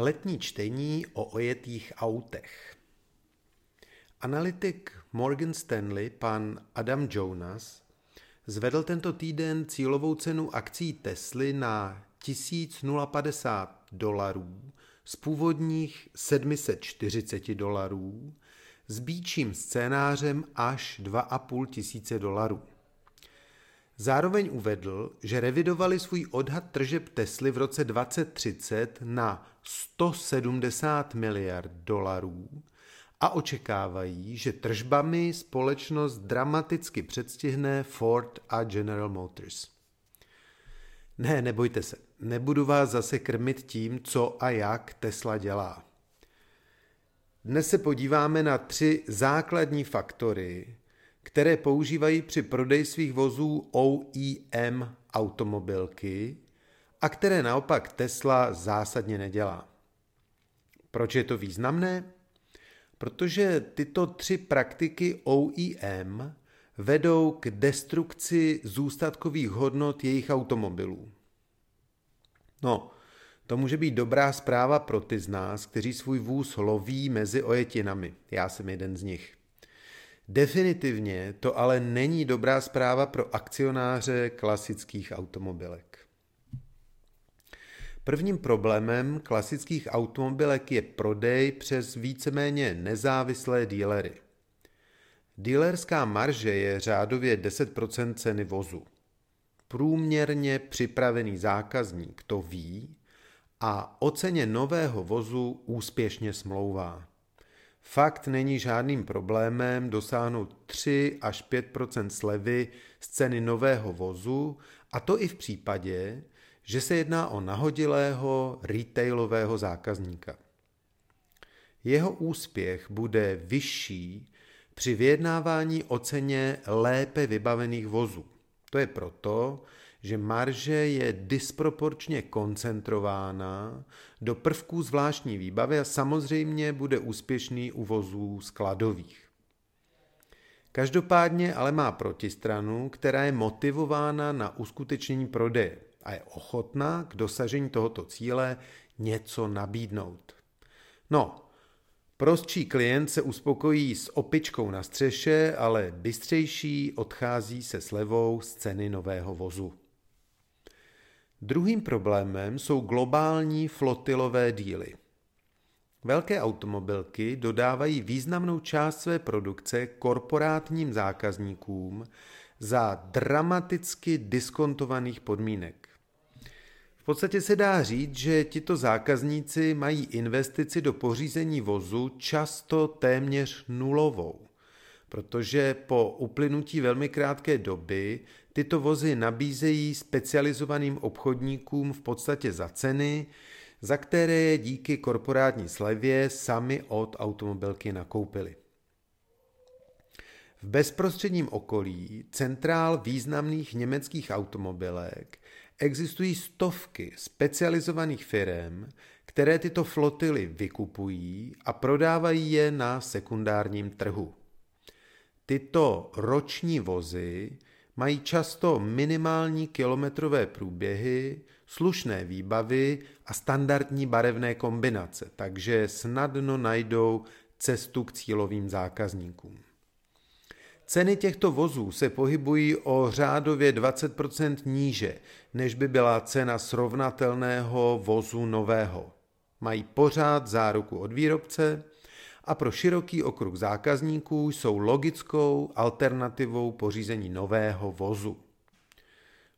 Letní čtení o ojetých autech. Analytik Morgan Stanley, pan Adam Jonas, zvedl tento týden cílovou cenu akcí Tesly na 1050 dolarů z původních 740 dolarů s býčím scénářem až 2,5 tisíce dolarů. Zároveň uvedl, že revidovali svůj odhad tržeb Tesly v roce 2030 na 170 miliard dolarů a očekávají, že tržbami společnost dramaticky předstihne Ford a General Motors. Ne, nebojte se, nebudu vás zase krmit tím, co a jak Tesla dělá. Dnes se podíváme na tři základní faktory, které používají při prodeji svých vozů OEM automobilky a které naopak Tesla zásadně nedělá. Proč je to významné? Protože tyto tři praktiky OEM vedou k destrukci zůstatkových hodnot jejich automobilů. No, to může být dobrá zpráva pro ty z nás, kteří svůj vůz loví mezi ojetinami. Já jsem jeden z nich. Definitivně to ale není dobrá zpráva pro akcionáře klasických automobilek. Prvním problémem klasických automobilek je prodej přes víceméně nezávislé dílery. Dílerská marže je řádově 10% ceny vozu. Průměrně připravený zákazník to ví a o ceně nového vozu úspěšně smlouvá. Fakt není žádným problémem dosáhnout 3 až 5% slevy z ceny nového vozu, a to i v případě, že se jedná o nahodilého retailového zákazníka. Jeho úspěch bude vyšší při vyjednávání o ceně lépe vybavených vozů. To je proto, že marže je disproporčně koncentrována do prvků zvláštní výbavy a samozřejmě bude úspěšný u vozů skladových. Každopádně ale má protistranu, která je motivována na uskutečnění prodeje a je ochotná k dosažení tohoto cíle něco nabídnout. No, prostší klient se uspokojí s opičkou na střeše, ale bystřejší odchází se slevou z ceny nového vozu. Druhým problémem jsou globální flotilové díly. Velké automobilky dodávají významnou část své produkce korporátním zákazníkům za dramaticky diskontovaných podmínek. V podstatě se dá říct, že tito zákazníci mají investici do pořízení vozu často téměř nulovou protože po uplynutí velmi krátké doby tyto vozy nabízejí specializovaným obchodníkům v podstatě za ceny, za které je díky korporátní slevě sami od automobilky nakoupili. V bezprostředním okolí centrál významných německých automobilek existují stovky specializovaných firm, které tyto flotily vykupují a prodávají je na sekundárním trhu. Tyto roční vozy mají často minimální kilometrové průběhy, slušné výbavy a standardní barevné kombinace, takže snadno najdou cestu k cílovým zákazníkům. Ceny těchto vozů se pohybují o řádově 20% níže, než by byla cena srovnatelného vozu nového. Mají pořád záruku od výrobce, a pro široký okruh zákazníků jsou logickou alternativou pořízení nového vozu.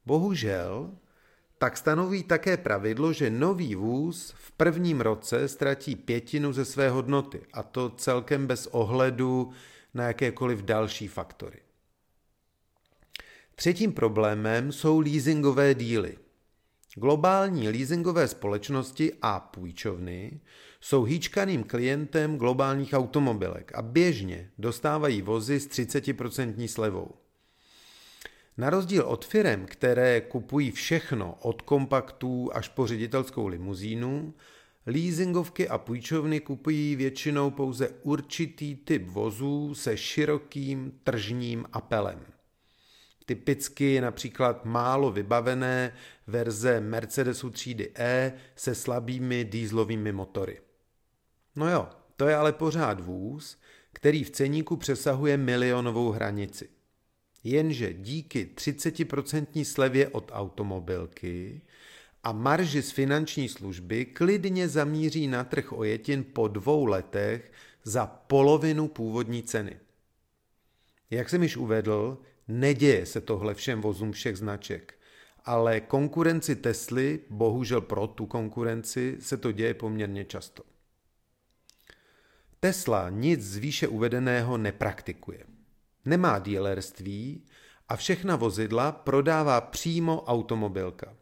Bohužel, tak stanoví také pravidlo, že nový vůz v prvním roce ztratí pětinu ze své hodnoty, a to celkem bez ohledu na jakékoliv další faktory. Třetím problémem jsou leasingové díly – Globální leasingové společnosti a půjčovny jsou hýčkaným klientem globálních automobilek a běžně dostávají vozy s 30% slevou. Na rozdíl od firm, které kupují všechno od kompaktů až po ředitelskou limuzínu, leasingovky a půjčovny kupují většinou pouze určitý typ vozů se širokým tržním apelem. Typicky například málo vybavené verze Mercedesu třídy E se slabými dýzlovými motory. No jo, to je ale pořád vůz, který v ceníku přesahuje milionovou hranici. Jenže díky 30% slevě od automobilky a marži z finanční služby klidně zamíří na trh ojetin po dvou letech za polovinu původní ceny. Jak jsem již uvedl, neděje se tohle všem vozům všech značek, ale konkurenci Tesly, bohužel pro tu konkurenci, se to děje poměrně často. Tesla nic z výše uvedeného nepraktikuje. Nemá dílerství a všechna vozidla prodává přímo automobilka.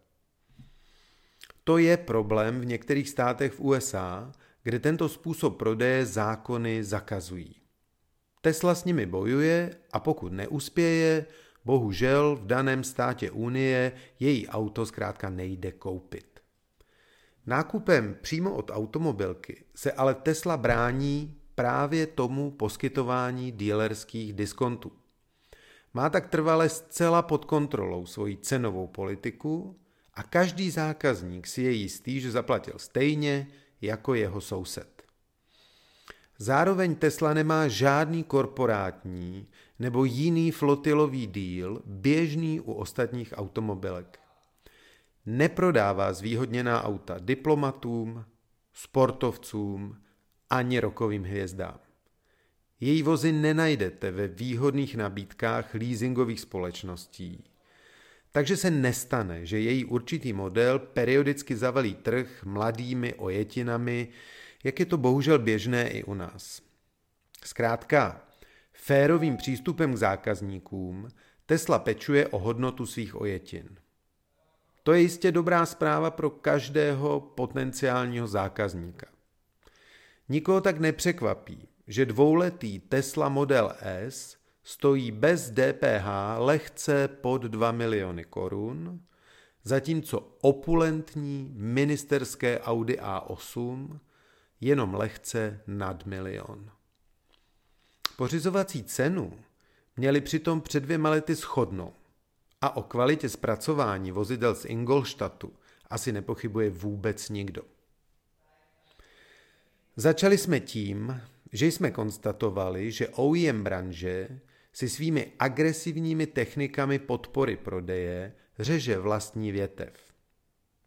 To je problém v některých státech v USA, kde tento způsob prodeje zákony zakazují. Tesla s nimi bojuje a pokud neuspěje, bohužel v daném státě Unie její auto zkrátka nejde koupit. Nákupem přímo od automobilky se ale Tesla brání právě tomu poskytování dealerských diskontů. Má tak trvale zcela pod kontrolou svoji cenovou politiku a každý zákazník si je jistý, že zaplatil stejně jako jeho soused. Zároveň Tesla nemá žádný korporátní nebo jiný flotilový díl běžný u ostatních automobilek. Neprodává zvýhodněná auta diplomatům, sportovcům ani rokovým hvězdám. Její vozy nenajdete ve výhodných nabídkách leasingových společností, takže se nestane, že její určitý model periodicky zavalí trh mladými ojetinami, jak je to bohužel běžné i u nás. Zkrátka, férovým přístupem k zákazníkům Tesla pečuje o hodnotu svých ojetin. To je jistě dobrá zpráva pro každého potenciálního zákazníka. Nikoho tak nepřekvapí, že dvouletý Tesla Model S stojí bez DPH lehce pod 2 miliony korun, zatímco opulentní ministerské Audi A8 jenom lehce nad milion. Pořizovací cenu měli přitom před dvěma lety shodnou a o kvalitě zpracování vozidel z Ingolstadtu asi nepochybuje vůbec nikdo. Začali jsme tím, že jsme konstatovali, že OEM branže si svými agresivními technikami podpory prodeje řeže vlastní větev.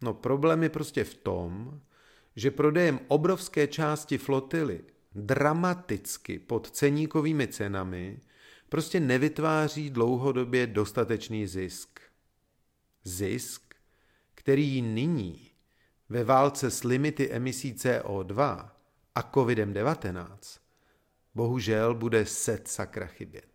No problém je prostě v tom, že prodejem obrovské části flotily dramaticky pod ceníkovými cenami prostě nevytváří dlouhodobě dostatečný zisk. Zisk, který nyní ve válce s limity emisí CO2 a COVID-19 bohužel bude set sakra chybět.